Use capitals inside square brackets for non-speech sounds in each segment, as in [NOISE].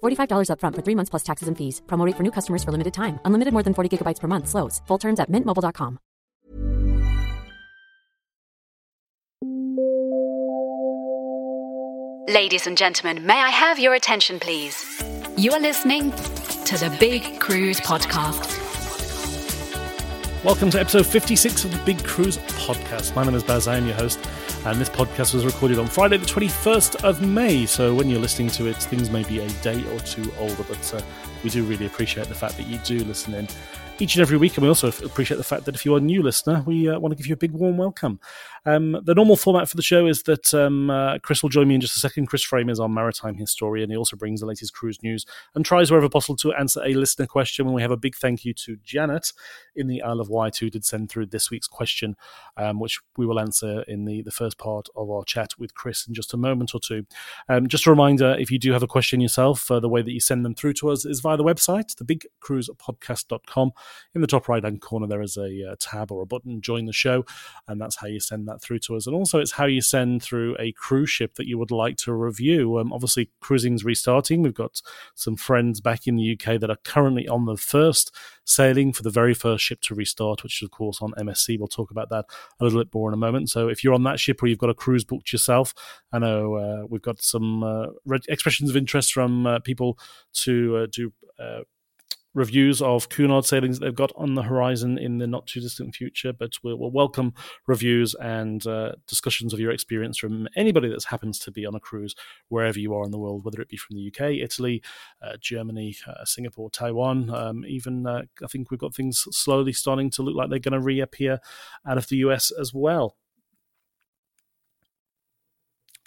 $45 upfront for three months plus taxes and fees. Promo for new customers for limited time. Unlimited more than 40 gigabytes per month. Slows. Full terms at mintmobile.com. Ladies and gentlemen, may I have your attention, please? You are listening to the Big Cruise Podcast. Welcome to episode 56 of the Big Cruise Podcast. My name is Baz, I am your host, and this podcast was recorded on Friday, the 21st of May. So when you're listening to it, things may be a day or two older, but uh, we do really appreciate the fact that you do listen in each and every week. And we also appreciate the fact that if you're a new listener, we uh, want to give you a big warm welcome. Um, the normal format for the show is that um, uh, Chris will join me in just a second. Chris Frame is our maritime historian. He also brings the latest cruise news and tries wherever possible to answer a listener question. And we have a big thank you to Janet in the Isle of Wight who did send through this week's question, um, which we will answer in the, the first part of our chat with Chris in just a moment or two. Um, just a reminder if you do have a question yourself, uh, the way that you send them through to us is via the website, thebigcruisepodcast.com. In the top right hand corner, there is a uh, tab or a button, join the show, and that's how you send that through to us. And also, it's how you send through a cruise ship that you would like to review. Um, obviously, cruising's restarting. We've got some friends back in the UK that are currently on the first sailing for the very first ship to restart, which is, of course, on MSC. We'll talk about that a little bit more in a moment. So, if you're on that ship or you've got a cruise booked yourself, I know uh, we've got some uh, expressions of interest from uh, people to uh, do uh, reviews of Cunard sailings that they've got on the horizon in the not too distant future. But we'll, we'll welcome reviews and uh, discussions of your experience from anybody that happens to be on a cruise wherever you are in the world, whether it be from the UK, Italy, uh, Germany, uh, Singapore, Taiwan. Um, even uh, I think we've got things slowly starting to look like they're going to reappear out of the US as well.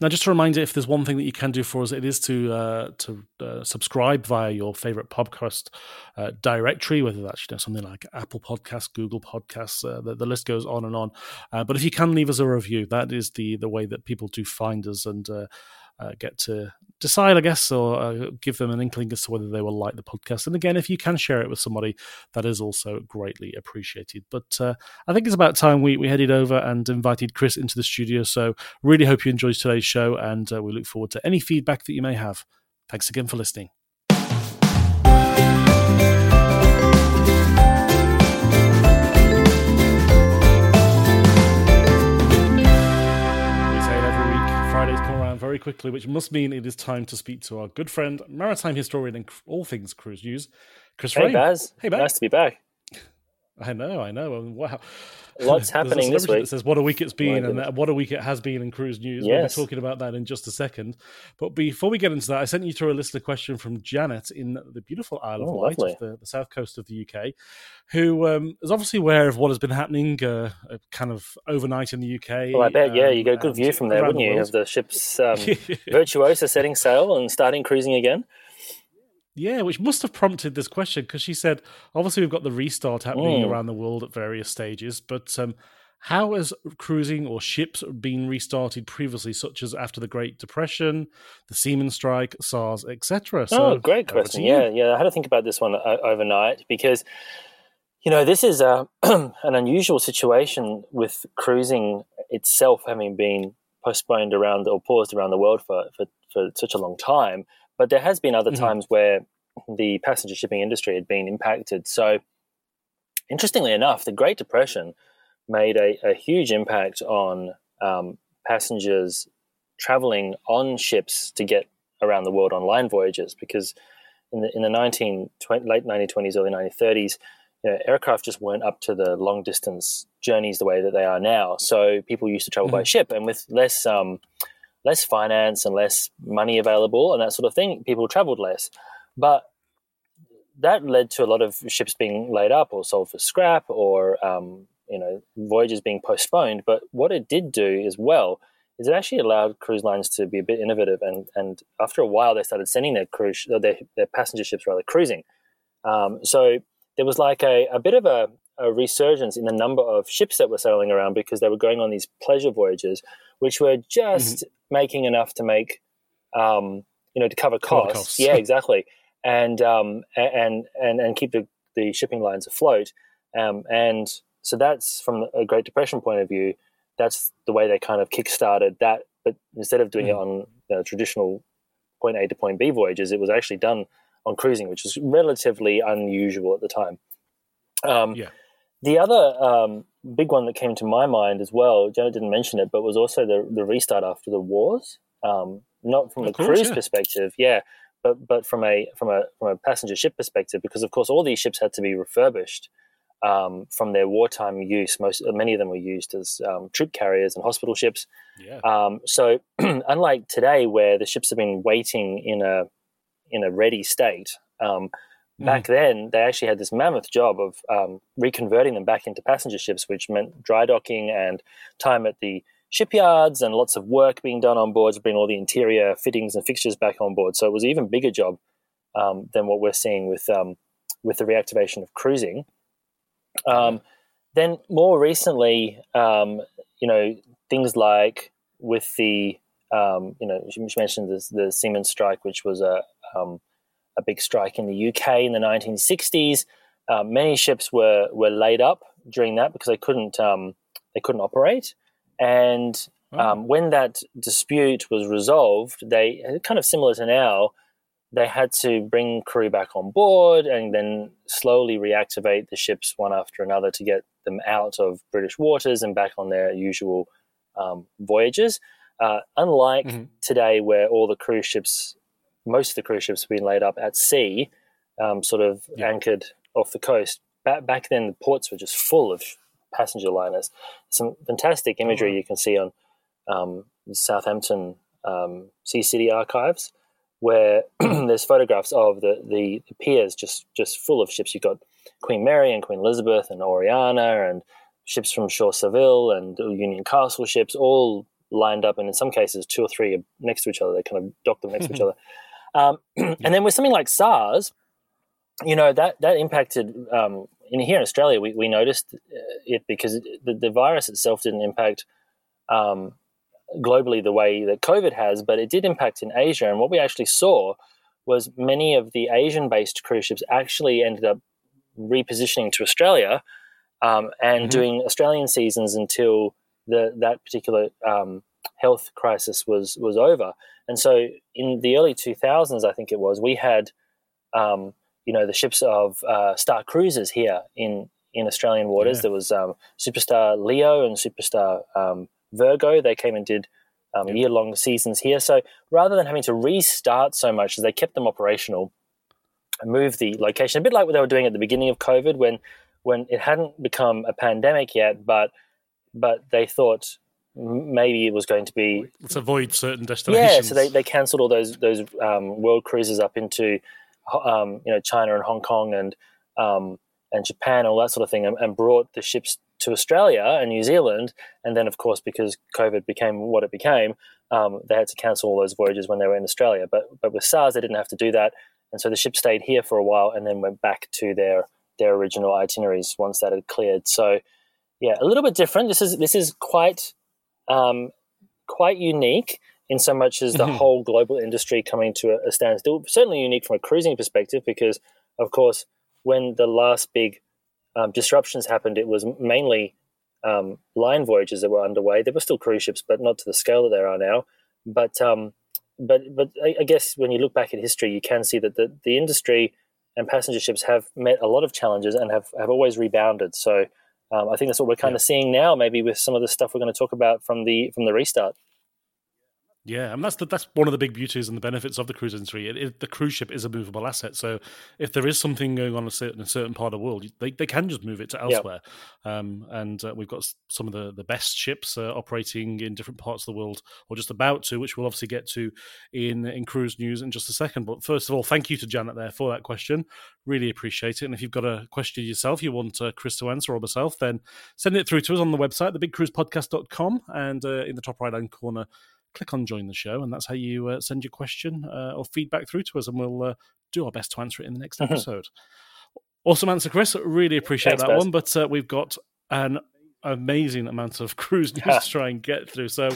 Now, just a reminder, if there's one thing that you can do for us, it is to uh, to uh, subscribe via your favorite podcast uh, directory, whether that's you know something like Apple Podcasts, Google Podcasts, uh, the, the, list goes on and on. Uh, but if you can leave us a review, that is the the way that people do find us and uh, get to decide, I guess, or uh, give them an inkling as to whether they will like the podcast. And again, if you can share it with somebody, that is also greatly appreciated. But uh, I think it's about time we, we headed over and invited Chris into the studio. So really hope you enjoyed today's show, and uh, we look forward to any feedback that you may have. Thanks again for listening. Very quickly, which must mean it is time to speak to our good friend, maritime historian, and all things cruise news, Chris Frame. Hey, Rain. Baz. Hey, Baz. Nice to be back. I know, I know. Wow. Lots [LAUGHS] happening this week. That says what a week it's been, My and what a week it has been in cruise news. Yes. We'll be talking about that in just a second. But before we get into that, I sent you through a list of questions from Janet in the beautiful Isle of Oh, Wight, lovely. the, the south coast of the UK, who um, is obviously aware of what has been happening uh, uh, kind of overnight in the UK. Well, I bet, yeah, you um, get a good view from there, wouldn't the you, of the ship's [LAUGHS] um, virtuosa setting sail and starting cruising again? Yeah, which must have prompted this question because she said, obviously, we've got the restart happening Mm. around the world at various stages, but um, how has cruising or ships been restarted previously, such as after the Great Depression, the Seaman Strike, SARS, etc.? oh, great question. Yeah, yeah. I had to think about this one o- overnight because, You know, this is a, [CLEARS THROAT] an unusual situation with cruising itself having been postponed around or paused around the world for, for, for such a long time. But there has been other mm-hmm. times where the passenger shipping industry had been impacted. So, interestingly enough, the Great Depression made a, a huge impact on um, passengers traveling on ships to get around the world on line voyages because in the in the 19, 20, late 1920s, early 1930s, you know, aircraft just weren't up to the long distance journeys the way that they are now. So people used to travel mm-hmm. by ship, and with less um, less finance and less money available and that sort of thing, people traveled less. But that led to a lot of ships being laid up or sold for scrap, or um, you know, voyages being postponed. But what it did do as well is it actually allowed cruise lines to be a bit innovative, and and after a while they started sending their cruise their, their passenger ships rather cruising. Um, so there was like a, a bit of a, a, resurgence in the number of ships that were sailing around because they were going on these pleasure voyages, which were just mm-hmm. making enough to make, um, you know, to cover costs. costs. yeah, [LAUGHS] exactly, and um, and and and keep the, the shipping lines afloat. Um, and so that's from a Great Depression point of view. That's the way they kind of kick-started that. But instead of doing mm-hmm. it on you know, traditional point A to point B voyages, it was actually done on cruising, which was relatively unusual at the time. Um, yeah. The other um, big one that came to my mind as well, Janet didn't mention it, but was also the, the restart after the wars. Um, not from of a course, cruise yeah. perspective, yeah, but but from a from a from a passenger ship perspective, because of course all these ships had to be refurbished um, from their wartime use. Most many of them were used as um, troop carriers and hospital ships. Yeah. Um, so [CLEARS THROAT] unlike today, where the ships have been waiting in a in a ready state. Mm. Back then, they actually had this mammoth job of um, reconverting them back into passenger ships, which meant dry docking and time at the shipyards and lots of work being done on board to bring all the interior fittings and fixtures back on board. So it was an even bigger job um, than what we're seeing with um, with the reactivation of cruising. Um, then more recently, um, you know, things like with the um, you know, you mentioned the, the seamen's strike, which was a, a big strike in the UK in the 1960s. Uh, many ships were were laid up during that because they couldn't um, they couldn't operate. And oh. um, when that dispute was resolved, they kind of similar to now, they had to bring crew back on board and then slowly reactivate the ships one after another to get them out of British waters and back on their usual um, voyages. Uh, unlike mm-hmm. today, where all the cruise ships most of the cruise ships have been laid up at sea, um, sort of yeah. anchored off the coast. Back, back then, the ports were just full of passenger liners. Some fantastic imagery oh, you can see on um, Southampton um, Sea City archives, where [CLEARS THROAT] there's photographs of the, the, the, piers just, just full of ships. You've got Queen Mary and Queen Elizabeth and Oriana and ships from Shaw Savill and Union Castle ships, all lined up, and in some cases, two or three are next to each other. They kind of dock them next to each [LAUGHS] other. Um, [CLEARS THROAT] and then with something like SARS, you know that that impacted um, in here in Australia. We, we noticed uh, it because the, the virus itself didn't impact um, globally the way that COVID has, but it did impact in Asia. And what we actually saw was many of the Asian-based cruise ships actually ended up repositioning to Australia um, and mm-hmm. doing Australian seasons until the, that particular um, health crisis was was over. And so in the early 2000s, I think it was, we had, um, you know, the ships of uh, Star Cruises here in, in Australian waters. Yeah. There was um, Superstar Leo and Superstar um, Virgo. They came and did um, yeah. year long seasons here. So rather than having to restart so much, as they kept them operational and moved the location, a bit like what they were doing at the beginning of COVID when when it hadn't become a pandemic yet, but but they thought maybe it was going to be let's avoid certain destinations. Yeah, so they, they cancelled all those those um, world cruises up into um, you know China and Hong Kong and um, and Japan, all that sort of thing, and, and, brought the ships to Australia and New Zealand. And then, of course, because COVID became what it became, um, they had to cancel all those voyages when they were in Australia. But but with SARS, they didn't have to do that, and so the ship stayed here for a while and then went back to their their original itineraries once that had cleared. So. Yeah, a little bit different. This is this is quite um, quite unique in so much as the mm-hmm. whole global industry coming to a, a standstill. Certainly unique from a cruising perspective, because of course, when the last big um, disruptions happened, it was mainly um, line voyages that were underway. There were still cruise ships, but not to the scale that there are now. But um, but but I, I, guess when you look back at history, you can see that the, the industry and passenger ships have met a lot of challenges and have, have always rebounded. So um, I think that's what we're kind yeah. of seeing now, maybe with some of the stuff we're going to talk about from the from the restart. Yeah, and that's the, that's one of the big beauties and the benefits of the cruise industry. It, it, the cruise ship is a movable asset, so if there is something going on a certain, a certain part of the world, they, they can just move it to elsewhere. Yep. Um, and uh, we've got some of the, the best ships uh, operating in different parts of the world, or just about to, which we'll obviously get to in in cruise news in just a second. But first of all, thank you to Janet there for that question. Really appreciate it. And if you've got a question yourself, you want uh, Chris to answer or myself, then send it through to us on the website, thebigcruisepodcast.com, and uh, in the top right hand corner click on join the show, and that's how you uh, send your question uh, or feedback through to us, and we'll uh, do our best to answer it in the next mm-hmm. episode. awesome answer, Chris. Really appreciate Thanks, that one. But uh, we've got an amazing amount of [LAUGHS] cruise news to try and get through. So.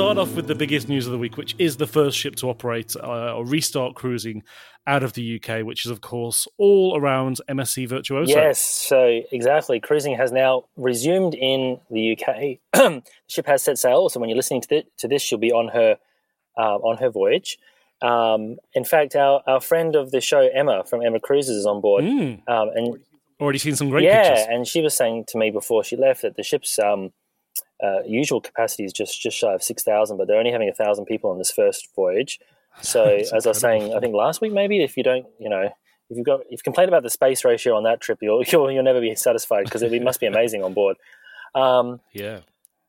Start off with the biggest news of the week, which is the first ship to operate uh, or restart cruising out of the UK, which is, of course, all around MSC Virtuosa. Yes, so exactly. Cruising has now resumed in the UK. [CLEARS THROAT] the ship has set sail, so when you're listening to, the, to this, she'll be on her uh, on her voyage. Um, in fact, our, our friend of the show, Emma from Emma Cruises, is on board. Mm. Um, and already seen some great yeah, pictures. and she was saying to me before she left that the ship's um, uh, usual capacity is just just shy of six thousand, but they're only having a thousand people on this first voyage. So as I was saying, I think last week maybe if you don't, you know, if you've got if you complain about the space ratio on that trip, you'll [LAUGHS] you'll, you'll never be satisfied because it must be amazing on board. Um, yeah.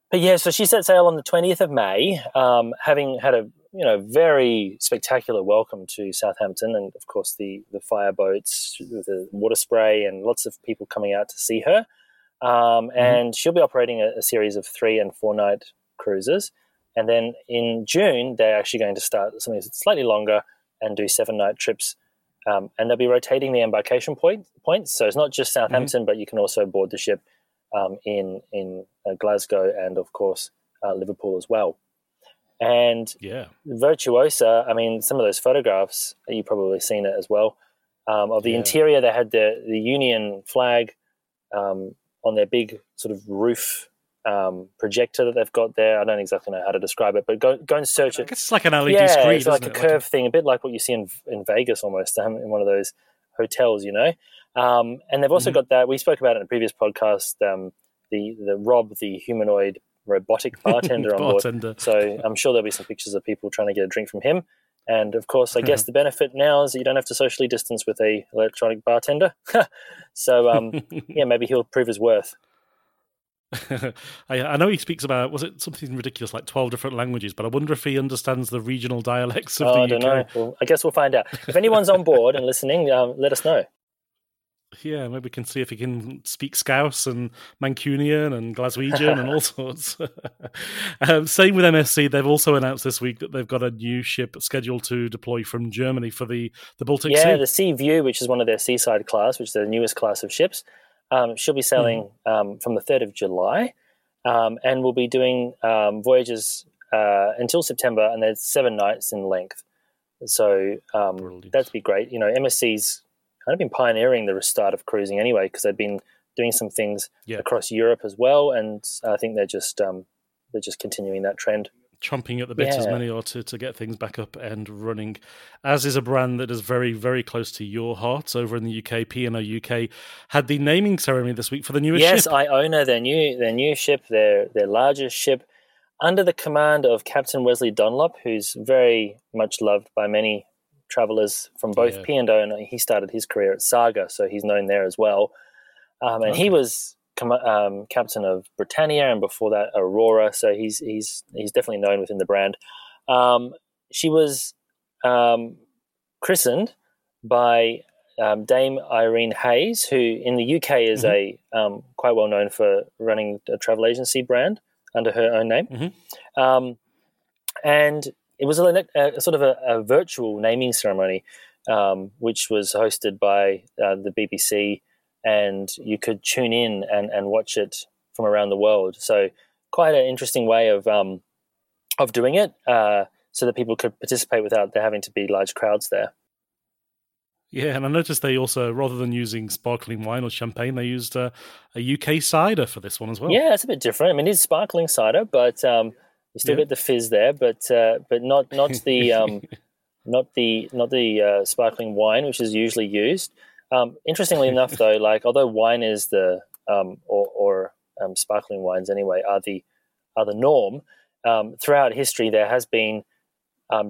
But yeah, so she set sail on the twentieth of May, um, having had a you know very spectacular welcome to Southampton, and of course the the fire boats, the water spray, and lots of people coming out to see her. Um, mm-hmm. and she'll be operating a, a, series of three and four night cruises. And then in June, they're actually going to start something slightly longer and do seven night trips. Um, and they'll be rotating the embarkation point, points. So it's not just mm-hmm. Southampton, mm-hmm. but you can also board the ship um, in in uh, Glasgow and, of course, uh, Liverpool as well. And yeah, Virtuosa. I mean, some of those photographs you've probably seen it as well. Um, of the yeah. interior, they had the the Union flag um, on their big sort of roof um, projector that they've got there. I don't exactly know how to describe it, but go go and search it. it's like an LED yeah, screen. It's like a it? curved like thing, a bit like what you see in in Vegas almost um, in one of those hotels, you know. Um, and they've also mm-hmm. got that we spoke about it in a previous podcast. Um, the the Rob, the humanoid robotic [LAUGHS] bartender on bartender. board. So I'm sure there'll be some pictures of people trying to get a drink from him. And of course, I guess the benefit now is that you don't have to socially distance with a electronic bartender. [LAUGHS] so um, [LAUGHS] yeah, maybe he'll prove his worth. [LAUGHS] I, I, know he speaks about was it something ridiculous like twelve different languages, but I wonder if he understands the regional dialects of oh, the I UK. don't know. Well, I guess we'll find out. If anyone's on board and listening, um, let us know. Yeah, maybe we can see if he can speak Scouse and Mancunian and Glaswegian and all [LAUGHS] sorts. [LAUGHS] um, same with MSC. They've also announced this week that they've got a new ship scheduled to deploy from Germany for the, the Baltic yeah, Sea. Yeah, the Seaview, which is one of their seaside class, which is the newest class of ships. Um, she'll be sailing mm. um, from the 3rd of July um, and will be doing um, voyages uh, until September, and there's seven nights in length. So um, that'd be great. You know, MSC's kind of been pioneering the restart of cruising anyway, because they've been doing some things yeah. across Europe as well, and I think they're just um, they're just continuing that trend chomping at the bit yeah. as many are to, to get things back up and running. As is a brand that is very, very close to your heart over in the UK, P&O UK had the naming ceremony this week for the newest yes, ship. Yes, Iona, their new their new ship, their their largest ship, under the command of Captain Wesley Dunlop, who's very much loved by many travellers from both yeah. P&O and he started his career at Saga, so he's known there as well. Um, and okay. he was um, captain of Britannia, and before that Aurora. So he's he's he's definitely known within the brand. Um, she was um, christened by um, Dame Irene Hays, who in the UK is mm-hmm. a um, quite well known for running a travel agency brand under her own name, mm-hmm. Um, and it was a, a sort of a, a, virtual naming ceremony, which was hosted by uh, the BBC and you could tune in and, and watch it from around the world. So quite an interesting way of um, of doing it, uh, so that people could participate without there having to be large crowds there. Yeah, and I noticed they also, rather than using sparkling wine or champagne, they used uh, a UK cider for this one as well. Yeah, it's a bit different. I mean, it's sparkling cider, but um, you still yeah. get the fizz there, but uh, but not not the [LAUGHS] um, not the not the uh, sparkling wine, which is usually used. Um, interestingly [LAUGHS] enough, though, like although wine is the um, or, or um, sparkling wines anyway are the are the norm, um, throughout history there has been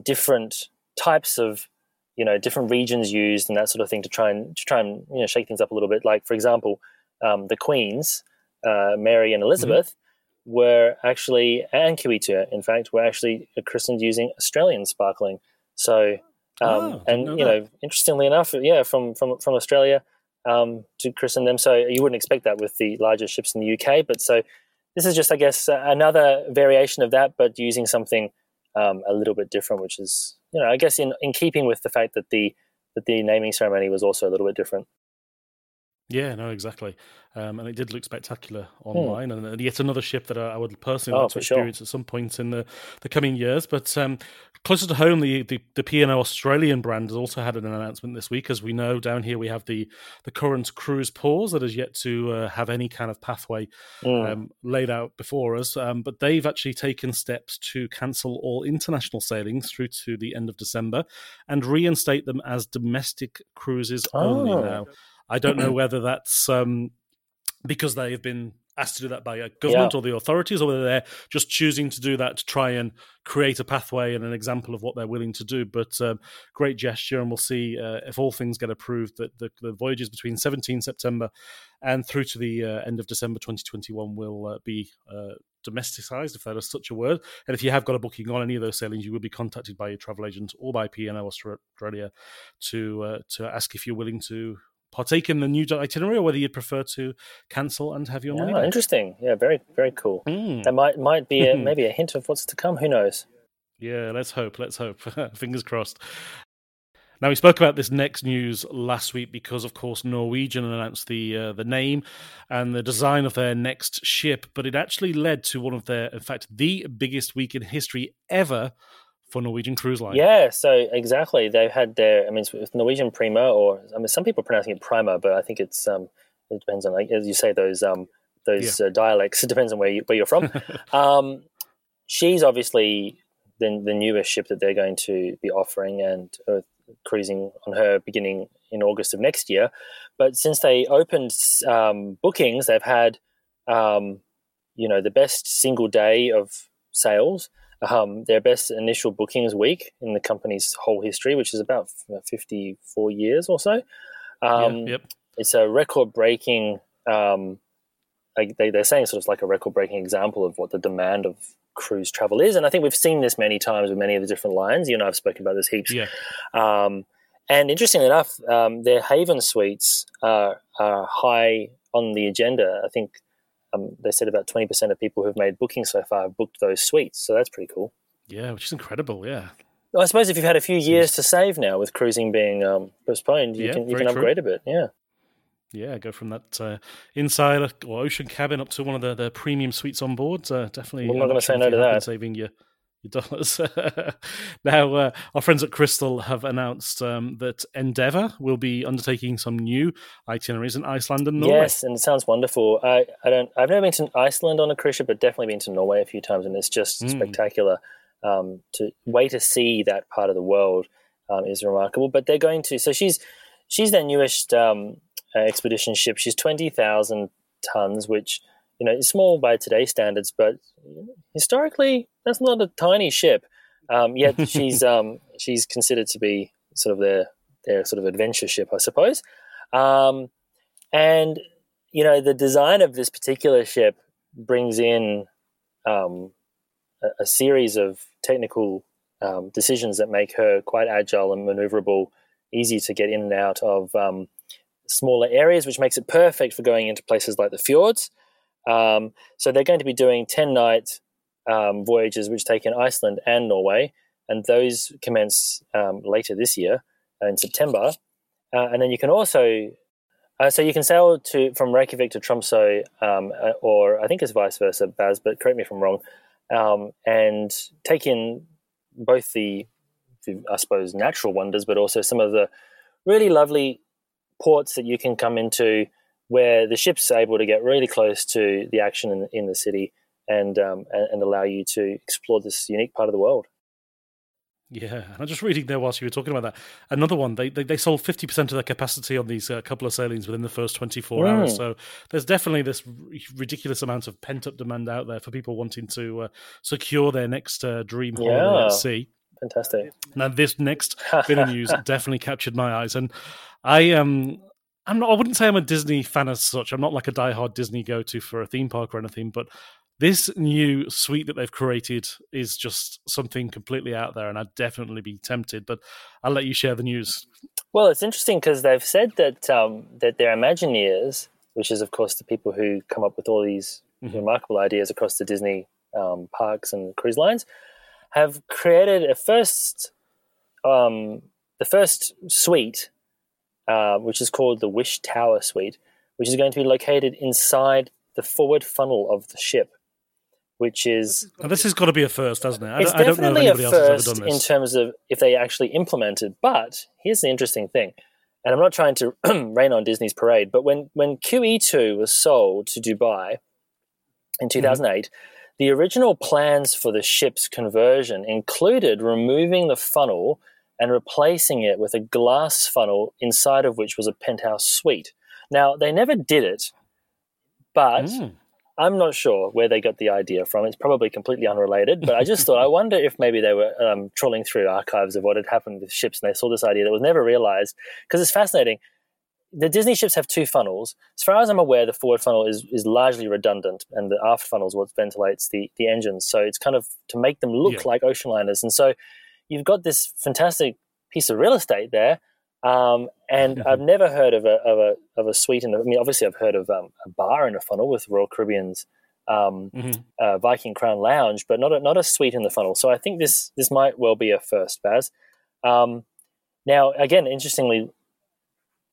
different types of you know different regions used and that sort of thing to try and to try and you know shake things up a little bit. Like for example, um, the queens, uh, Mary and Elizabeth, mm-hmm. Were actually and QE2 in fact were actually christened using Australian sparkling. So um, oh, and know you know interestingly enough, yeah, from from from Australia um, to christen them. So you wouldn't expect that with the larger ships in the UK, but so this is just I guess another variation of that, but using something um, a little bit different, which is you know, I guess in, in keeping with the fact that the that the naming ceremony was also a little bit different. Yeah, no, exactly. Um, and it did look spectacular hmm. online, hmm. and yet another ship that I, would personally oh, like to experience sure. at some point in the, the coming years. But um, closer to home, the, the, the P&O Australian brand has also had an announcement this week. As we know, down here we have the, the current cruise pause that has yet to uh, have any kind of pathway mm. um, laid out before us. Um, but they've actually taken steps to cancel all international sailings through to the end of December and reinstate them as domestic cruises oh. only now. I don't know [CLEARS THROAT] whether that's um, because they have been asked to do that by a government yeah. or the authorities, or whether they're just choosing to do that to try and create a pathway and an example of what they're willing to do. But um, great gesture, and we'll see uh, if all things get approved that the, the, voyages between 17 September and through to the uh, end of December 2021 will uh, be uh, domesticized, if that is such a word. And if you have got a booking on any of those sailings, you will be contacted by your travel agent or by P&O Australia to uh, to ask if you're willing to partake in the new itinerary or whether you'd prefer to cancel and have your yeah, money back. Interesting. Yeah, very, very cool. Mm. That might might be a, [LAUGHS] maybe a hint of what's to come. Who knows? Yeah, let's hope. Let's hope. [LAUGHS] Fingers crossed. Now we spoke about this next news last week because, of course, Norwegian announced the uh, the name and the design of their next ship, but it actually led to one of their, in fact, the biggest week in history ever for Norwegian Cruise Line. Yeah, so exactly. They've had their, I mean, with Norwegian Prima, or I mean, some people are pronouncing it Prima, but I think it's, um, it depends on, like, as you say, those, um, those yeah. uh, dialects. It depends on where, you, where you're from. [LAUGHS] um, she's obviously the, the newest ship that they're going to be offering and uh, cruising on her beginning in August of next year. But since they opened um, bookings, they've had, um, you know, the best single day of sales um, their best initial bookings week in the company's whole history, which is about 54 years or so. Um, yeah, yep. It's a record breaking, um, they, they're saying sort of like a record breaking example of what the demand of cruise travel is. And I think we've seen this many times with many of the different lines. You know, I've spoken about this heaps. Yeah. Um, and interestingly enough, um, their Haven suites are, are high on the agenda. I think um, they said about 20% of people who've made bookings so far have booked those suites. So that's pretty cool. Yeah, which is incredible. Yeah. I suppose if you've had a few years to save now with cruising being um, postponed, you yeah, can you can upgrade true. a bit. Yeah. Yeah, go from that uh, inside or ocean cabin up to one of the, the premium suites on board. Uh, definitely. I'm not going to say no to that. Saving your [LAUGHS] dollars. [LAUGHS] now, uh, our friends at Crystal have announced um, that Endeavour will be undertaking some new itineraries in Iceland and Norway. Yes, and it sounds wonderful. I, I don't. I've never been to Iceland on a cruise ship, but definitely been to Norway a few times, and it's just mm. spectacular. Um, to way to see that part of the world um, is remarkable. But they're going to. So she's she's their newest um, uh, expedition ship. She's twenty thousand tons, which you know, it's small by today's standards, but historically, that's not a tiny ship. Um, yet [LAUGHS] she's um, she's considered to be sort of their their sort of adventure ship, I suppose. Um, and you know, the design of this particular ship brings in um, a, a, series of technical um, decisions that make her quite agile and maneuverable, easy to get in and out of um, smaller areas, which makes it perfect for going into places like the fjords. Um, so they're going to be doing 10 night um, voyages, which take in Iceland and Norway, and those commence um, later this year in September. Uh, and then you can also Uh, so you can sail to from Reykjavik to Tromsø, um, uh, or I think it's vice versa, Baz. But correct me if I'm wrong. Um, and take in both the, the, I suppose, natural wonders, but also some of the really lovely ports that you can come into, where the ship's able to get really close to the action in, in the city and, um, and and allow you to explore this unique part of the world. Yeah, and I'm just reading there whilst you were talking about that. Another one, they they, they sold 50% of their capacity on these uh, couple of sailings within the first 24 Mm. hours. So there's definitely this r- ridiculous amount of pent up demand out there for people wanting to uh, secure their next uh, dream holiday Yeah. at sea. Fantastic. Now, this next [LAUGHS] bit of news definitely captured my eyes, and I um, I'm not. I wouldn't say I'm a Disney fan as such. I'm not like a diehard Disney go to for a theme park or anything, but this new suite that they've created is just something completely out there, and I'd definitely be tempted. But I'll let you share the news. Well, it's interesting because they've said that um, that their Imagineers, which is of course the people who come up with all these remarkable ideas across the Disney um, parks and cruise lines, have created a first um, the first suite, uh, which is called the Wish Tower Suite, which is going to be located inside the forward funnel of the ship, which is Now, this has got to be a first, hasn't it? I, it's don't, I don't know if definitely a anybody else has first ever done in terms of if they actually implement it. But here's the interesting thing, and I'm not trying to [CLEARS THROAT] rain on Disney's parade, but when when QE2 was sold to Dubai in 2008, the original plans for the ship's conversion included removing the funnel and replacing it with a glass funnel inside of which was a penthouse suite. Now they never did it, but Mm. I'm not sure where they got the idea from. It's probably completely unrelated, but I just thought, I [LAUGHS] wonder if maybe they were um, trawling through archives of what had happened with ships and they saw this idea that was never realized because it's fascinating. The Disney ships have two funnels. As far as I'm aware, the forward funnel is, is largely redundant and the aft funnel is what ventilates the, the engines. So it's kind of to make them look Yeah. like ocean liners. And so you've got this fantastic piece of real estate there. Um, and I've never heard of a, of a, of a suite in the, I mean, obviously I've heard of um, a bar in a funnel with Royal Caribbean's um, Mhm. uh, Viking Crown Lounge, but not a, not a suite in the funnel. So I think this this might well be a first, Baz. Um, now, again, interestingly,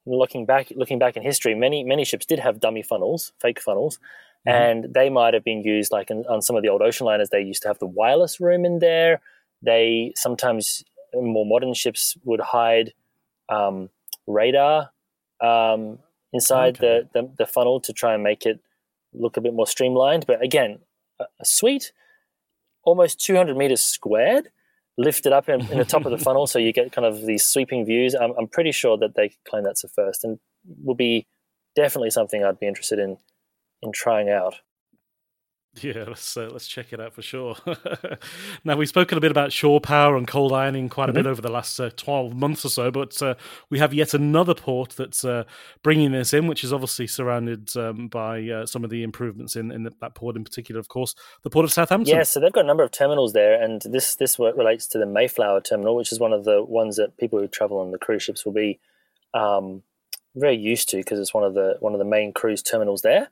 looking back looking back in history, many many ships did have dummy funnels, fake funnels, and they might have been used like in, on some of the old ocean liners. They used to have the wireless room in there. They sometimes more modern ships would hide um, radar um, inside Okay. the, the the funnel to try and make it look a bit more streamlined. But again, a, a suite, almost 200 meters squared, lifted up in, in the top of the [LAUGHS] funnel, so you get kind of these sweeping views. I'm, I'm pretty sure that they claim that's a first, and will be definitely something I'd be interested in in trying out. Yeah, let's uh, let's check it out for sure. [LAUGHS] now we've spoken a bit about shore power and cold ironing quite a bit over the last uh, twelve months or so, but uh, we have yet another port that's uh, bringing this in, which is obviously surrounded um, by uh, some of the improvements in, in that port in particular, of course, the port of Southampton. Yeah, so they've got a number of terminals there, and this this relates to the Mayflower terminal, which is one of the ones that people who travel on the cruise ships will be um, very used to because it's one of the one of the main cruise terminals there,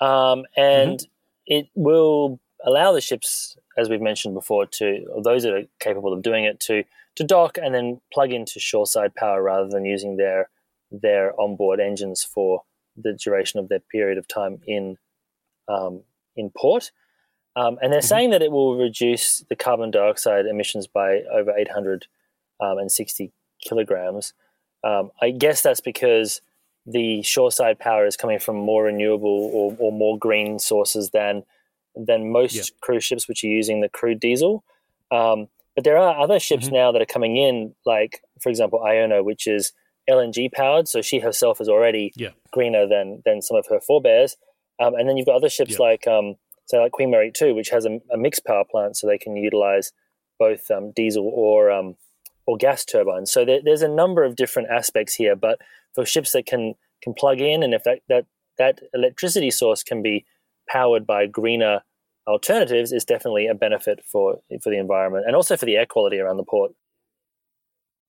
um, and it will allow the ships, as we've mentioned before, to those that are capable of doing it to to dock and then plug into shoreside power rather than using their their onboard engines for the duration of their period of time in um, in port. Um, and they're saying that it will reduce the carbon dioxide emissions by over 860 kilograms. Um, I guess that's because the shoreside power is coming from more renewable or, or more green sources than than most Yeah. cruise ships, which are using the crude diesel. Um, but there are other ships now that are coming in, like for example, Iona, which is LNG powered. So she herself is already Yeah. greener than than some of her forebears. Um, and then you've got other ships Yeah. like um, say like Queen Mary 2, which has a, a mixed power plant, so they can utilize both um, diesel or um, or gas turbines. So there, there's a number of different aspects here. But for ships that can can plug in, and if that that that electricity source can be powered by greener alternatives, is definitely a benefit for for the environment and also for the air quality around the port.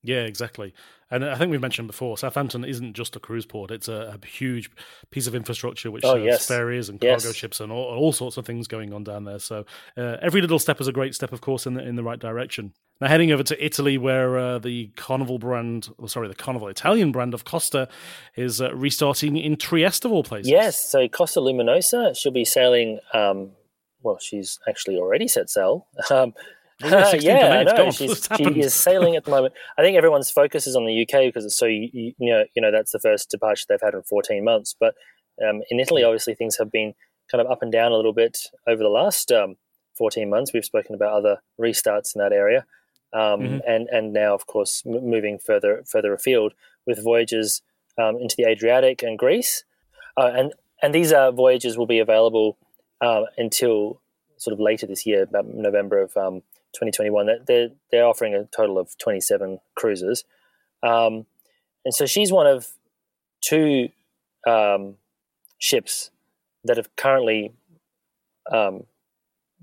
Yeah, exactly. And I think we've mentioned before, Southampton isn't just a cruise port; it's a, a huge piece of infrastructure which oh, serves yes. ferries and cargo yes. ships and all, all, sorts of things going on down there. So uh, every little step is a great step, of course, in the in the right direction. Now heading over to Italy, where uh, the Carnival brand, well, sorry, the Carnival Italian brand of Costa is uh, restarting in Trieste of all places. Yes, so Costa Luminosa she'll be sailing. Um, well, she's actually already set sail. [LAUGHS] Um, Oh, [LAUGHS] yeah, yeah, I know. She's, she is sailing at the moment. I think everyone's focus is on the UK because it's so you, you know you know that's the first departure they've had in 14 months. But um, in Italy, obviously things have been kind of up and down a little bit over the last um, 14 months. We've spoken about other restarts in that area, um, mm-hmm. and and now of course m- moving further further afield with voyages um, into the Adriatic and Greece, uh, and and these uh, voyages will be available uh, until sort of later this year, about November of um, 2021. They're, they're offering a total of 27 cruises. Um, and so she's one of two um, ships that have currently um,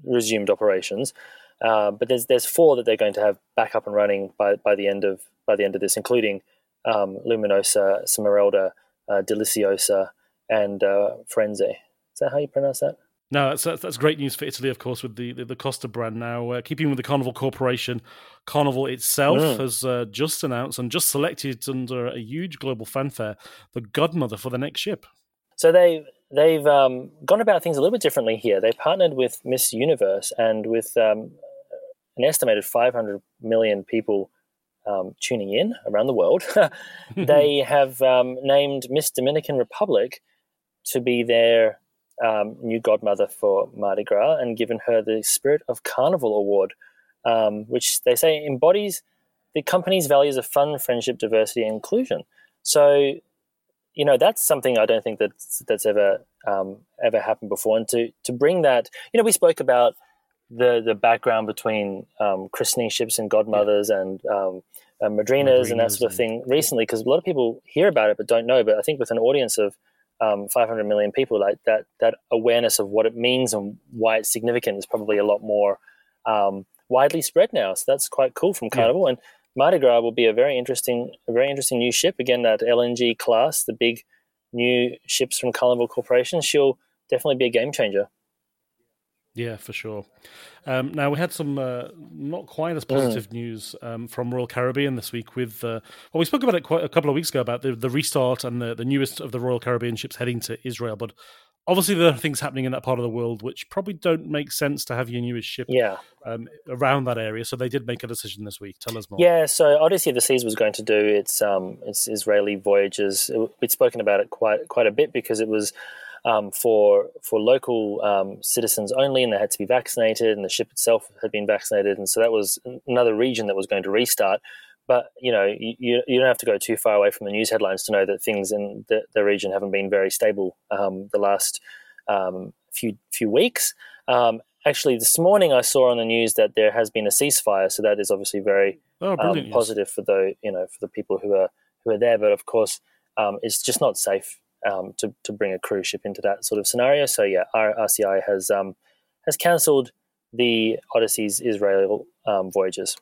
resumed operations. Uh, but there's there's four that they're going to have back up and running by, by the end of by the end of this, including um, Luminosa, Smeralda, uh, Deliziosa, and uh. Is that how you pronounce that? No, that's, that's great news for Italy, of course, with the the, the Costa brand now. Uh, keeping with the Carnival Corporation, Carnival itself mm. has uh, just announced and just selected under a huge global fanfare the godmother for the next ship. So they they've um, gone about things a little bit differently here. They partnered with Miss Universe and with um, an estimated 500 million people um, tuning in around the world. [LAUGHS] [LAUGHS] they have um, named Miss Dominican Republic to be their um, new godmother for Mardi Gras and given her the Spirit of Carnival Award, um, which they say embodies the company's values of fun, friendship, diversity, and inclusion. So, you know, that's something I don't think that's that's ever um, ever happened before. And to to bring that, you know, we spoke about the the background between um, christening ships and godmothers yeah. and um, uh, madrinas, madrinas, and that sort of thing recently, because a lot of people hear about it but don't know. But I think with an audience of um, 500 million people, like that, that awareness of what it means and why it's significant is probably a lot more um, widely spread now. So that's quite cool from Carnival. Yeah. And Mardi Gras will be a very interesting, a very interesting new ship. Again, that LNG class, the big new ships from Carnival Corporation. She'll definitely be a game changer. Yeah, for sure. Um, now we had some uh, not quite as positive mm. news um, from Royal Caribbean this week. With uh, well, we spoke about it quite a couple of weeks ago about the, the restart and the, the newest of the Royal Caribbean ships heading to Israel. But obviously, there are things happening in that part of the world which probably don't make sense to have your newest ship yeah. um, around that area. So they did make a decision this week. Tell us more. Yeah, so Odyssey of the Seas was going to do its um, its Israeli voyages. We'd spoken about it quite quite a bit because it was um, for for local um, citizens only, and they had to be vaccinated, and the ship itself had been vaccinated, and so that was another region that was going to restart. But you know, you, you don't have to go too far away from the news headlines to know that things in the, the region haven't been very stable um, the last um, few few weeks. Um, actually, this morning I saw on the news that there has been a ceasefire, so that is obviously very oh, um, positive for the you know for the people who are who are there. But of course, it's just not safe um, to, to bring a cruise ship into that sort of scenario. So yeah, RCI has um, has cancelled the Odyssey's Israel um, voyages.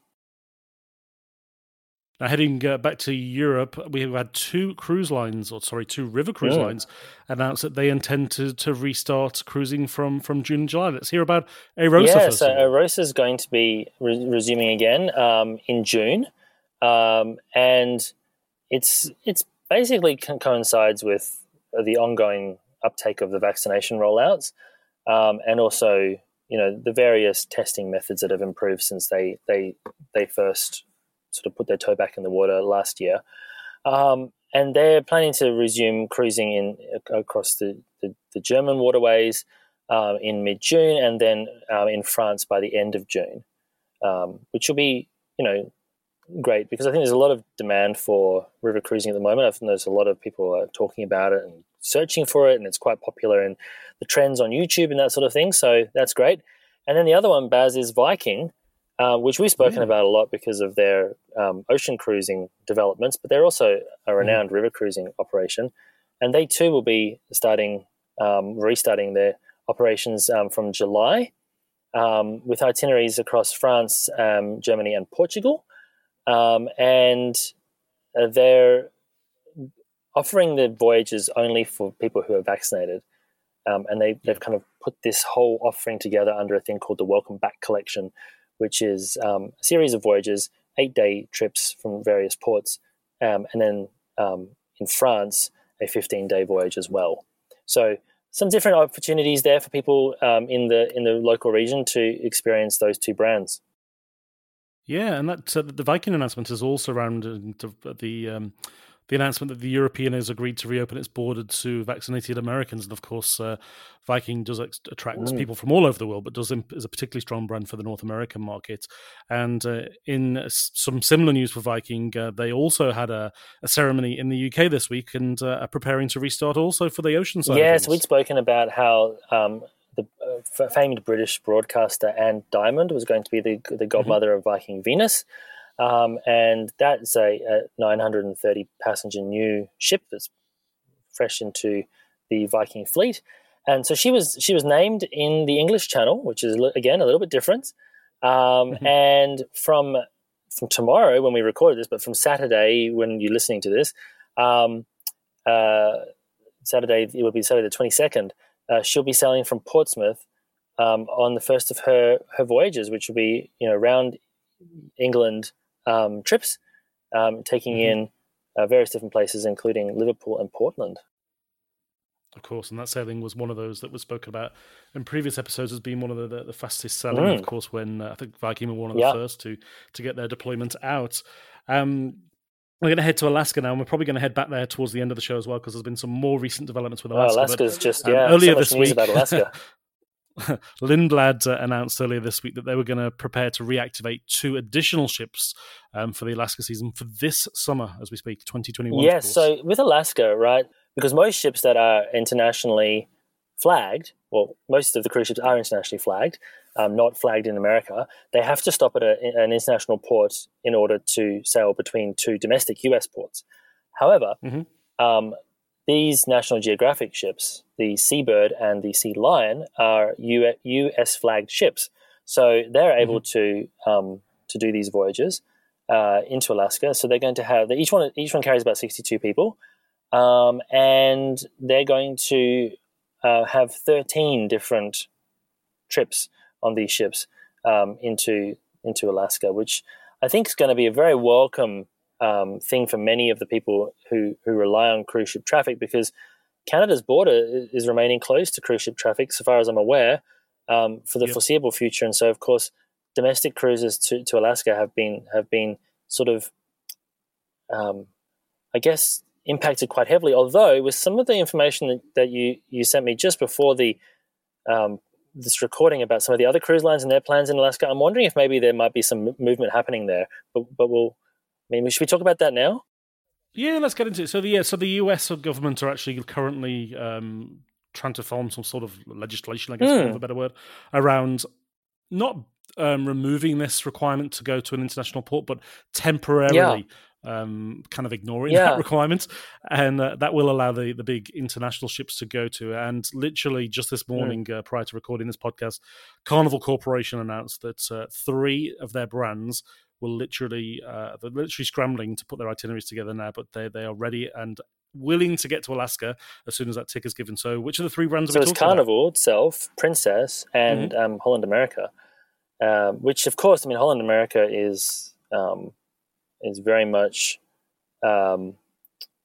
Now, heading uh, back to Europe, we have had two cruise lines, or sorry, two river cruise mm. lines, announce that they intend to, to restart cruising from, from June and July. Let's hear about Arosa. Yeah, so Arosa is going to be re- resuming again um, in June, um, and it's it's basically coincides with the ongoing uptake of the vaccination rollouts, um, and also you know the various testing methods that have improved since they they they first sort of put their toe back in the water last year. Um, and they're planning to resume cruising in across the, the, the German waterways uh, in mid June, and then um, in France by the end of June, um, which will be you know great because I think there's a lot of demand for river cruising at the moment. I've noticed a lot of people are talking about it and searching for it, and it's quite popular in the trends on YouTube and that sort of thing. So that's great. And then the other one, Baz, is Viking, uh, which we've spoken mm. about a lot because of their um, ocean cruising developments, but they're also a renowned mm. river cruising operation. And they too will be starting, um, restarting their operations um, from July um, with itineraries across France, um, Germany, and Portugal. Um, and uh, they're offering the voyages only for people who are vaccinated. Um, and they, they've kind of put this whole offering together under a thing called the Welcome Back Collection, which is um, a series of voyages, eight day trips from various ports, um, and then um, in France, a 15 day voyage as well. So some different opportunities there for people um, in the in the local region to experience those two brands. Yeah, and that uh, the Viking announcement is also around uh, the um, the announcement that the European has agreed to reopen its border to vaccinated Americans, and of course, uh, Viking does attract mm. people from all over the world, but does is a particularly strong brand for the North American market. And uh, in some similar news for Viking, uh, they also had a, a, ceremony in the UK this week and uh, are preparing to restart also for the ocean side. Yeah, so we'd spoken about how. Um, the uh, famed British broadcaster Anne Diamond was going to be the, the godmother mm-hmm. of Viking Venus. Um, and that's a, a 930 passenger new ship that's fresh into the Viking fleet. And so she was she was named in the English Channel, which is again a little bit different. Um, mm-hmm. And from from tomorrow when we record this, but from Saturday when you're listening to this, um, uh, Saturday it will be Saturday the twenty second. Uh, she'll be sailing from Portsmouth um, on the first of her her voyages, which will be you know around England um, trips, um, taking mm-hmm. in uh, various different places, including Liverpool and Portland. Of course, and that sailing was one of those that was spoken about in previous episodes as being one of the, the, the fastest selling. Mm. Of course, when uh, I think Viking were one of the yeah. first to to get their deployment out. Um, we're going to head to Alaska now, and we're probably going to head back there towards the end of the show as well because there's been some more recent developments with Alaska. Oh, Alaska's but, just um, yeah. Earlier so this week, about Alaska. [LAUGHS] [LAUGHS] Lindblad uh, announced earlier this week that they were going to prepare to reactivate two additional ships um, for the Alaska season for this summer, as we speak, 2021. Yes, so with Alaska, right, because most ships that are internationally flagged, well, most of the cruise ships are internationally flagged, um, not flagged in America, they have to stop at a, an international port in order to sail between two domestic US ports. However, mm-hmm. um, these National Geographic ships, the Seabird and the Sea Lion, are U.S. flagged ships, so they're able mm-hmm. to um, to do these voyages uh, into Alaska. So they're going to have each one each one carries about sixty two people, um, and they're going to uh, have thirteen different trips on these ships um, into into Alaska, which I think is going to be a very welcome um, thing for many of the people who who rely on cruise ship traffic because Canada's border is remaining closed to cruise ship traffic, so far as I'm aware, um, for the yep. foreseeable future. And so, of course, domestic cruises to, to Alaska have been have been sort of, um, I guess, impacted quite heavily. Although, with some of the information that, that you you sent me just before the um, this recording about some of the other cruise lines and their plans in Alaska, I'm wondering if maybe there might be some movement happening there. But but we'll I mean, should we talk about that now? Yeah, let's get into it. So the yeah, so the US government are actually currently um, trying to form some sort of legislation, I guess, mm. for hmm. a better word, around not um, removing this requirement to go to an international port, but temporarily yeah. Um, kind of ignoring yeah. that requirement, and uh, that will allow the the big international ships to go to. And literally, just this hmm. morning, mm. uh, prior to recording this podcast, Carnival Corporation announced that uh, three of their brands will literally uh, they're literally scrambling to put their itineraries together now, but they they are ready and willing to get to Alaska as soon as that tick is given. So, which of the three brands? So it's Carnival about? itself, Princess, and mm-hmm. um, Holland America. Um, which, of course, I mean, Holland America is um, is very much um,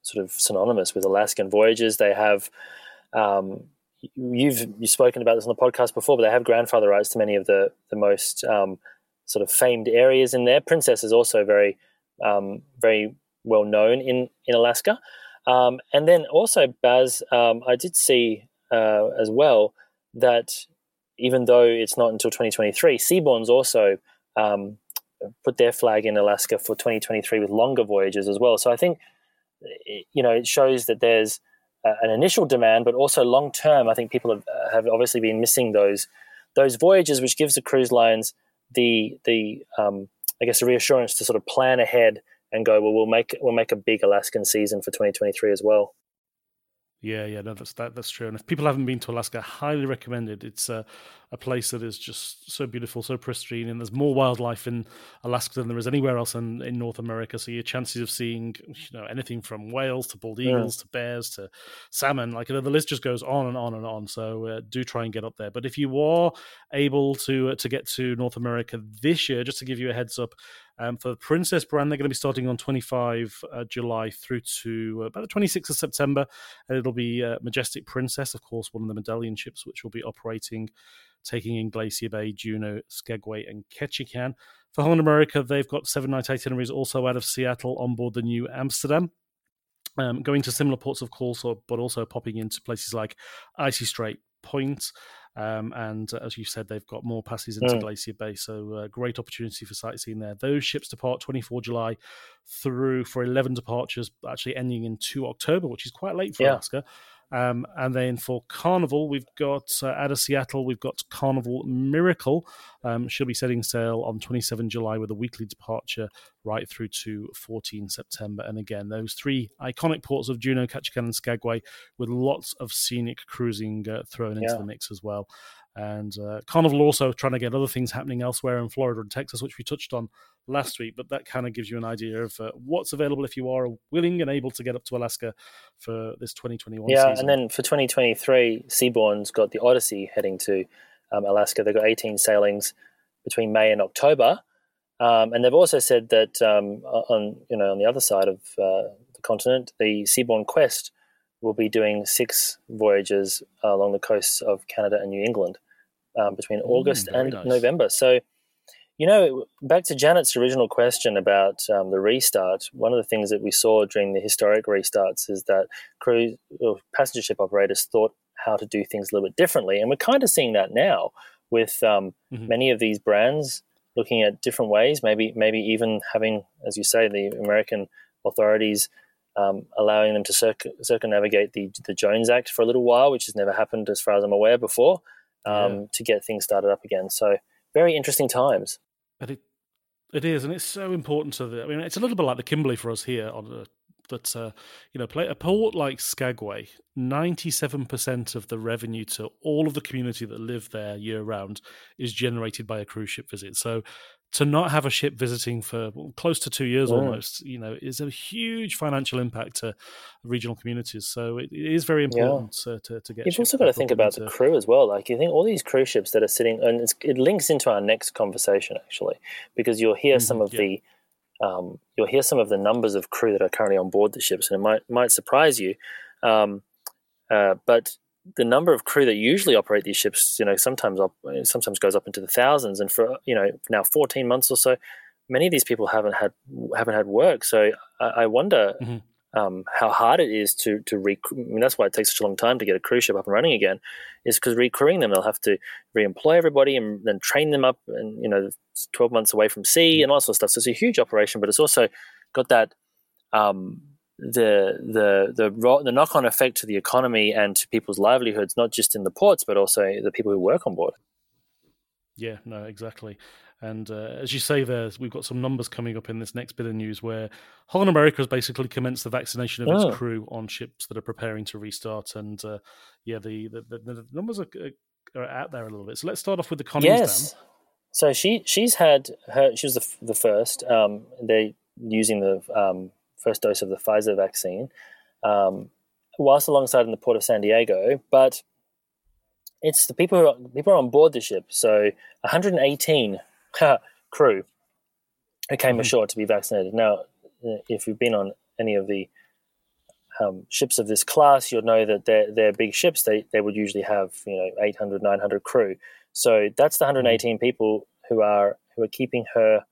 sort of synonymous with Alaskan voyages. They have um, you've you've spoken about this on the podcast before, but they have grandfather rights to many of the the most um, sort of famed areas in there. Princess is also very, um, very well known in in Alaska. Um, and then also, Baz, um, I did see uh, as well that even though it's not until 2023, Seabourns also um, put their flag in Alaska for 2023 with longer voyages as well. So I think you know it shows that there's an initial demand, but also long term. I think people have, have obviously been missing those those voyages, which gives the cruise lines the the um, I guess the reassurance to sort of plan ahead and go well we'll make we'll make a big Alaskan season for 2023 as well. Yeah, yeah, no, that's that, that's true. And if people haven't been to Alaska, highly recommended. It's uh, a place that is just so beautiful, so pristine, and there's more wildlife in Alaska than there is anywhere else in, in North America. So your chances of seeing, you know, anything from whales to bald eagles yeah. to bears to salmon, like the list just goes on and on and on. So uh, do try and get up there. But if you are able to uh, to get to North America this year, just to give you a heads up, um, for the Princess brand, they're going to be starting on 25 uh, July through to uh, about the 26th of September. And it'll be uh, Majestic Princess, of course, one of the medallion ships, which will be operating, taking in Glacier Bay, Juneau, Skagway, and Ketchikan. For Holland America, they've got seven night itineraries also out of Seattle on board the Nieuw Amsterdam. Um, going to similar ports of call, so, but also popping into places like Icy Strait Point, um, and uh, as you said, they've got more passes into mm. Glacier Bay, so uh, great opportunity for sightseeing there. Those ships depart 24 July through for 11 departures, actually ending in 2 October, which is quite late for yeah. Alaska. Um, and then for Carnival, we've got uh, out of Seattle, we've got Carnival Miracle. Um, she'll be setting sail on 27 July with a weekly departure right through to 14 September. And again, those three iconic ports of Juneau, Ketchikan, and Skagway with lots of scenic cruising uh, thrown into yeah. the mix as well. And uh, Carnival also trying to get other things happening elsewhere in Florida and Texas, which we touched on last week. But that kind of gives you an idea of uh, what's available if you are willing and able to get up to Alaska for this 2021 yeah, season. and then for 2023, Seabourn's got the Odyssey heading to um, Alaska. They've got 18 sailings between May and October. Um, and they've also said that um, on you know on the other side of uh, the continent, the Seabourn Quest will be doing six voyages along the coasts of Canada and New England um, between mm, August and nice. November. So, you know, back to Janet's original question about um, the restart, one of the things that we saw during the historic restarts is that cruise or passenger ship operators thought how to do things a little bit differently. And we're kind of seeing that now with um, mm-hmm. many of these brands looking at different ways, maybe maybe even having, as you say, the American authorities um, allowing them to circumnavigate the the Jones Act for a little while, which has never happened as far as I'm aware before, um, yeah. to get things started up again. So very interesting times. But it it is, and it's so important to the. I mean, it's a little bit like the Kimberley for us here on the that uh, you know, play a port like Skagway, ninety-seven percent of the revenue to all of the community that live there year round is generated by a cruise ship visit. So to not have a ship visiting for close to two years almost, you know, is a huge financial impact to regional communities. So it, it is very important yeah. to, to, get. You've also got to think about into... the crew as well. Like you think all these cruise ships that are sitting, and it links into our next conversation actually, because you'll hear mm-hmm, some of yeah. the. Um, you'll hear some of the numbers of crew that are currently on board the ships, and it might might surprise you. Um, uh, but the number of crew that usually operate these ships, you know, sometimes up, sometimes goes up into the thousands, and for you know now 14 months or so, many of these people haven't had haven't had work. So I, I wonder mm-hmm. um, how hard it is to to re. I mean, that's why it takes such a long time to get a cruise ship up and running again, is because recrewing them, they'll have to re-employ everybody and then train them up, and you know, 12 months away from sea and all sorts of stuff. So it's a huge operation, but it's also got that. Um, the the the the knock on effect to the economy and to people's livelihoods, not just in the ports, but also the people who work on board. Yeah, no, exactly. And uh, as you say, there we've got some numbers coming up in this next bit of news where Holland America has basically commenced the vaccination of oh. its crew on ships that are preparing to restart. And uh, yeah, the, the, the, the numbers are, are, out there a little bit. So let's start off with the Koningsdam yes. So she she's had her she was the, the first. Um, they using the um, first dose of the Pfizer vaccine, um, whilst alongside in the port of San Diego. But it's the people who are, people are on board the ship. So 118 crew who came mm-hmm. ashore to be vaccinated. Now, if you've been on any of the um, ships of this class, you'll know that they're, they're big ships. They, they would usually have you know 800, 900 crew. So that's the 118 mm-hmm. people who are who are keeping her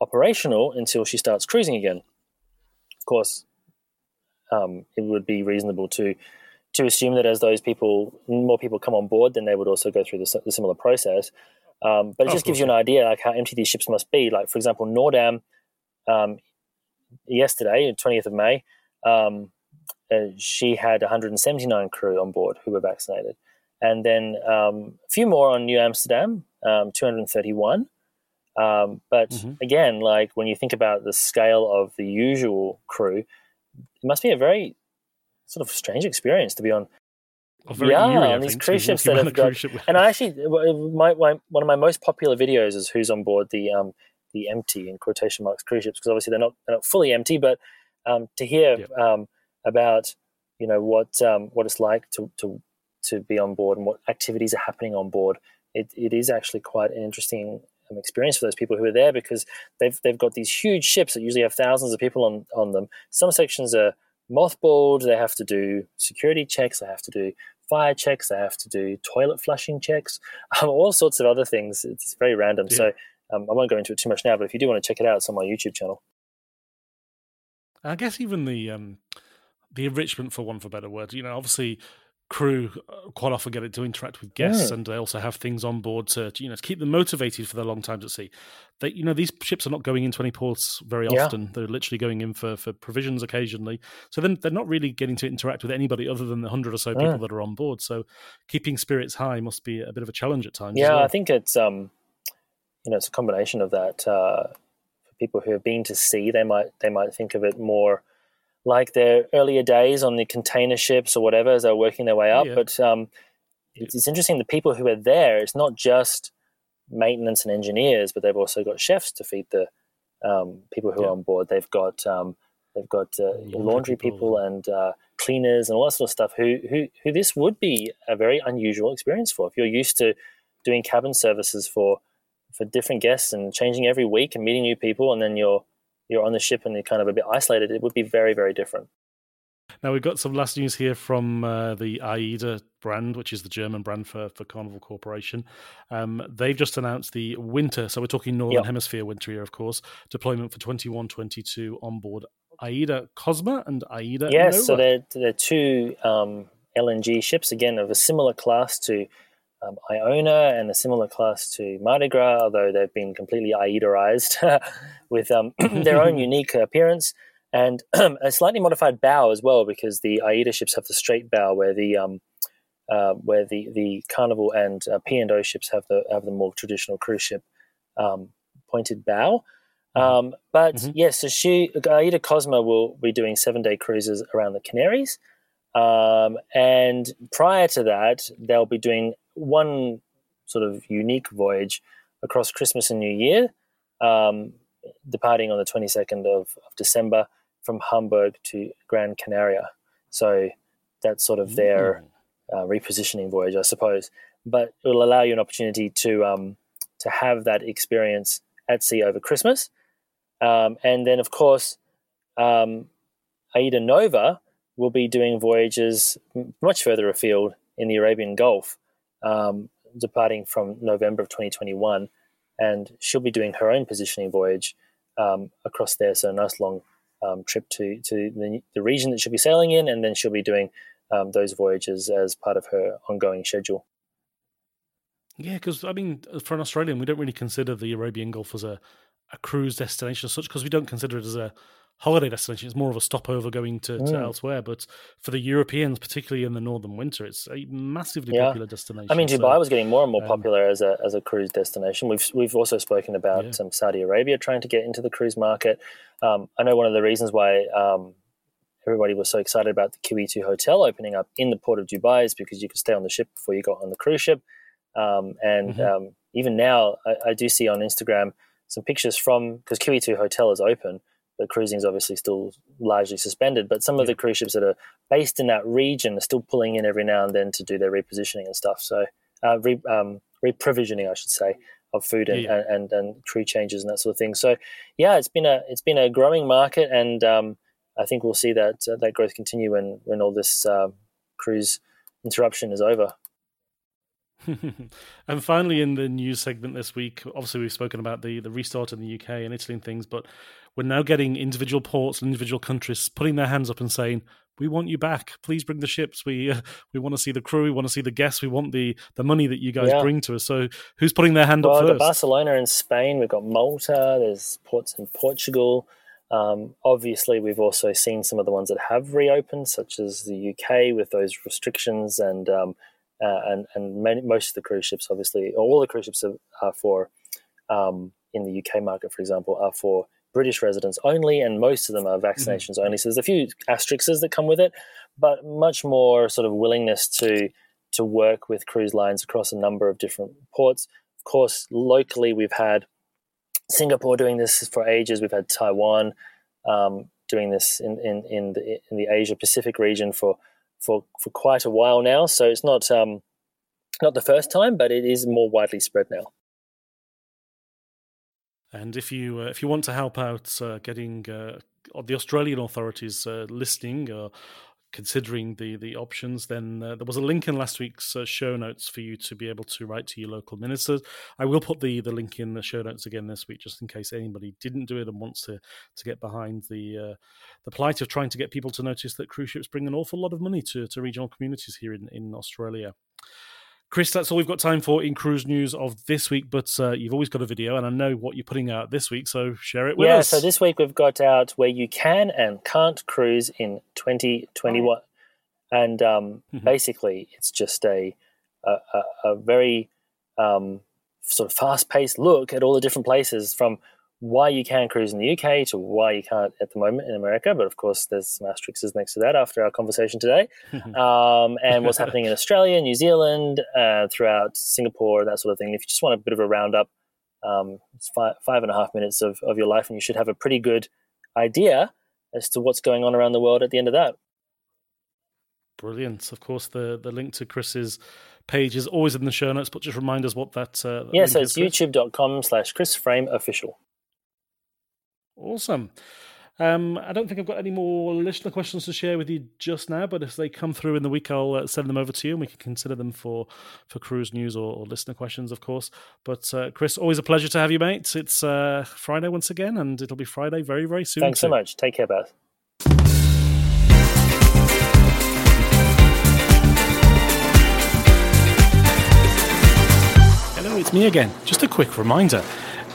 operational until she starts cruising again of course, um, it would be reasonable to to assume that as those people, more people come on board, then they would also go through the, the similar process. Um, but it oh, just gives you an idea like how empty these ships must be. Like for example, Noordam um, yesterday, twentieth of May, um, uh, she had 179 crew on board who were vaccinated, and then um, a few more on Nieuw Amsterdam, um, 231. Um, but mm-hmm. again, like when you think about the scale of the usual crew, it must be a very sort of strange experience to be on yeah, eerie, on these cruise ships that have got, and I actually, my, my, one of my most popular videos is who's on board the um, the empty in quotation marks cruise ships because obviously they're not they're not fully empty, but um, to hear yep. um, about you know what um, what it's like to, to to be on board and what activities are happening on board, it, it is actually quite an interesting um, experience for those people who are there because they've they've got these huge ships that usually have thousands of people on on them. Some sections are mothballed. They have to do security checks. They have to do fire checks. They have to do toilet flushing checks. [LAUGHS] Um, all sorts of other things. It's very random. Yeah. So um, I won't go into it too much now. But if you do want to check it out, it's on my YouTube channel. I guess even the um, the enrichment, for one for better word, you know, obviously crew uh, quite often get it to interact with guests, yeah. and they also have things on board to you know to keep them motivated for their long times at sea. They, you know, these ships are not going into any ports very often. Yeah. They're literally going in for for provisions occasionally. So then they're not really getting to interact with anybody other than the hundred or so people yeah. that are on board. So keeping spirits high must be a bit of a challenge at times. Yeah, well. I think it's um, you know, it's a combination of that. Uh, for people who have been to sea, they might they might think of it more like their earlier days on the container ships or whatever as they're working their way up. Yeah. But um, it's, it's, interesting the people who are there. It's not just maintenance and engineers, but they've also got chefs to feed the um, people who yeah. are on board. They've got um, they've got uh, laundry, laundry people, people and uh, cleaners and all that sort of stuff. Who who who this would be a very unusual experience for if you're used to doing cabin services for for different guests and changing every week and meeting new people, and then you're you're on the ship and you're kind of a bit isolated, it would be very, very different. Now we've got some last news here from uh, the AIDA brand, which is the German brand for, for Carnival Corporation. Um, they've just announced the winter, so we're talking Northern yep. Hemisphere winter here, of course, deployment for 21-22 on board AIDA Cosma and AIDA Yes, Nova. so they're, they're two um, LNG ships, again, of a similar class to um, Iona and a similar class to Mardi Gras, although they've been completely Aidaized [LAUGHS] with um, [CLEARS THROAT] their own [LAUGHS] unique appearance and a slightly modified bow as well, because the Aida ships have the straight bow, where the um, uh, where the, the Carnival and uh, P and O ships have the have the more traditional cruise ship um, pointed bow. Mm-hmm. Um, but mm-hmm. yes, so she Aida Cosma will be doing seven day cruises around the Canaries. Um, and prior to that, they'll be doing one sort of unique voyage across Christmas and New Year, um, departing on the 22nd of, of, December from Hamburg to Gran Canaria. So that's sort of their mm. uh, repositioning voyage, I suppose. But it will allow you an opportunity to um, to have that experience at sea over Christmas, um, and then of course, um, Aida Nova will be doing voyages much further afield in the Arabian Gulf um, departing from November of 2021, and she'll be doing her own positioning voyage um, across there. So a nice long um, trip to to the, the, region that she'll be sailing in, and then she'll be doing um, those voyages as part of her ongoing schedule. Yeah, because I mean, for an Australian, we don't really consider the Arabian Gulf as a, a cruise destination as such because we don't consider it as a holiday destination. It's more of a stopover going to, mm. to elsewhere. But for the Europeans, particularly in the northern winter, it's a massively yeah. popular destination. I mean, Dubai so, was getting more and more um, popular as a as a cruise destination. We've we've also spoken about yeah. um, Saudi Arabia trying to get into the cruise market. Um, I know one of the reasons why. Um, everybody was so excited about the QE2 hotel opening up in the port of Dubai is because you could stay on the ship before you got on the cruise ship. Um, and mm-hmm. Um, even now, I, I do see on Instagram some pictures from because QE2 hotel is open but cruising is obviously still largely suspended. But some of the cruise ships that are based in that region are still pulling in every now and then to do their repositioning and stuff. So uh, re, um, reprovisioning, I should say, of food and, yeah. and, and, and, crew changes and that sort of thing. So yeah, it's been a it's been a growing market, and um, I think we'll see that uh, that growth continue when when all this uh, cruise interruption is over. [LAUGHS] and finally, in the news segment this week, obviously we've spoken about the the restart in the UK and Italy and things, but we're now getting individual ports and individual countries putting their hands up and saying, "We want you back. Please bring the ships. We uh, we want to see the crew. We want to see the guests. We want the the money that you guys yeah. bring to us." So, who's putting their hand well, up first? Barcelona in Spain. We've got Malta. There's ports in Portugal. Um, obviously, we've also seen some of the ones that have reopened, such as the UK with those restrictions and um, uh, and and many, most of the cruise ships, obviously, all the cruise ships are, are for um, in the UK market, for example, are for British residents only, and most of them are vaccinations mm-hmm. only. So there's a few asterisks that come with it, but much more sort of willingness to to work with cruise lines across a number of different ports. Of course, locally we've had Singapore doing this for ages. We've had Taiwan um, doing this in in in the, in the Asia Pacific region for for for quite a while now. So it's not um, not the first time, but it is more widely spread now. And if you uh, if you want to help out uh, getting uh, the Australian authorities uh, listening or considering the the options, then uh, there was a link in last week's uh, show notes for you to be able to write to your local ministers. I will put the the link in the show notes again this week, just in case anybody didn't do it and wants to to get behind the the plight of trying to get people to notice that cruise ships bring an awful lot of money to to regional communities here in in Australia. Chris, that's all we've got time for in cruise news of this week. But uh, you've always got a video, and I know what you're putting out this week, so share it with yeah, us. Yeah, so this week we've got out where you can and can't cruise in 2021, and um, mm-hmm. basically it's just a a, a very um, sort of fast-paced look at all the different places from why you can cruise in the UK to why you can't at the moment in America. But of course, there's some asterisks next to that after our conversation today. [LAUGHS] um, and what's happening in Australia, New Zealand, uh, throughout Singapore, that sort of thing. If you just want a bit of a roundup, um, it's five, five and a half minutes of, of your life, and you should have a pretty good idea as to what's going on around the world at the end of that. Brilliant. Of course, the, the link to Chris's page is always in the show notes, but just remind us what that. Uh, yeah, so it's youtube.com slash Chris Frame official. Awesome. Um, I don't think I've got any more listener questions to share with you just now, but if they come through in the week, I'll uh, send them over to you, and we can consider them for for cruise news or, or listener questions, of course. But uh, Chris, always a pleasure to have you, mate. It's uh, Friday once again, and it'll be Friday very, very soon. Thanks too. so much. Take care, Beth. Hello, it's me again. Just a quick reminder.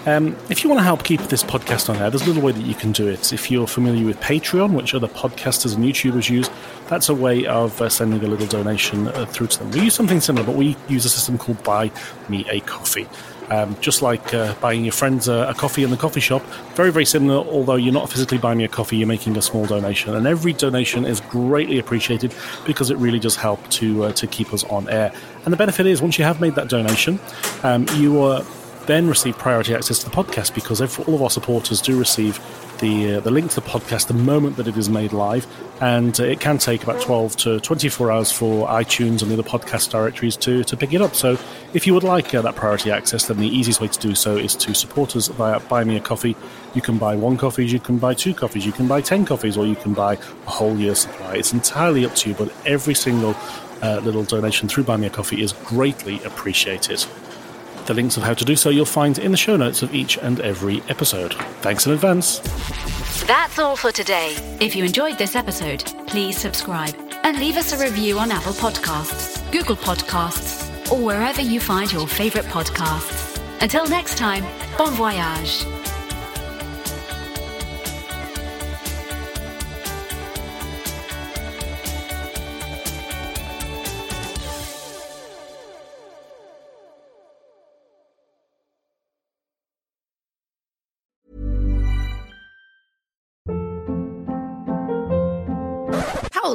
Um, if you want to help keep this podcast on air, there's a little way that you can do it. If you're familiar with Patreon, which other podcasters and YouTubers use, that's a way of uh, sending a little donation uh, through to them. We use something similar, but we use a system called Buy Me a Coffee. Um, just like uh, buying your friends a, a, coffee in the coffee shop, very, very similar, although you're not physically buying me a coffee, you're making a small donation. And every donation is greatly appreciated because it really does help to, uh, to keep us on air. And the benefit is, once you have made that donation, um, you are then receive priority access to the podcast because all of our supporters do receive the uh, the link to the podcast the moment that it is made live, and uh, it can take about 12 to 24 hours for iTunes and the other podcast directories to, to pick it up. So, if you would like uh, that priority access, then the easiest way to do so is to support us via Buy Me a Coffee. You can buy one coffee, you can buy two coffees, you can buy 10 coffees, or you can buy a whole year's supply. It's entirely up to you, but every single uh, little donation through Buy Me a Coffee is greatly appreciated. The links of how to do so you'll find in the show notes of each and every episode. Thanks in advance. That's all for today. If you enjoyed this episode, please subscribe and leave us a review on Apple Podcasts, Google Podcasts, or wherever you find your favorite podcasts. Until next time, bon voyage.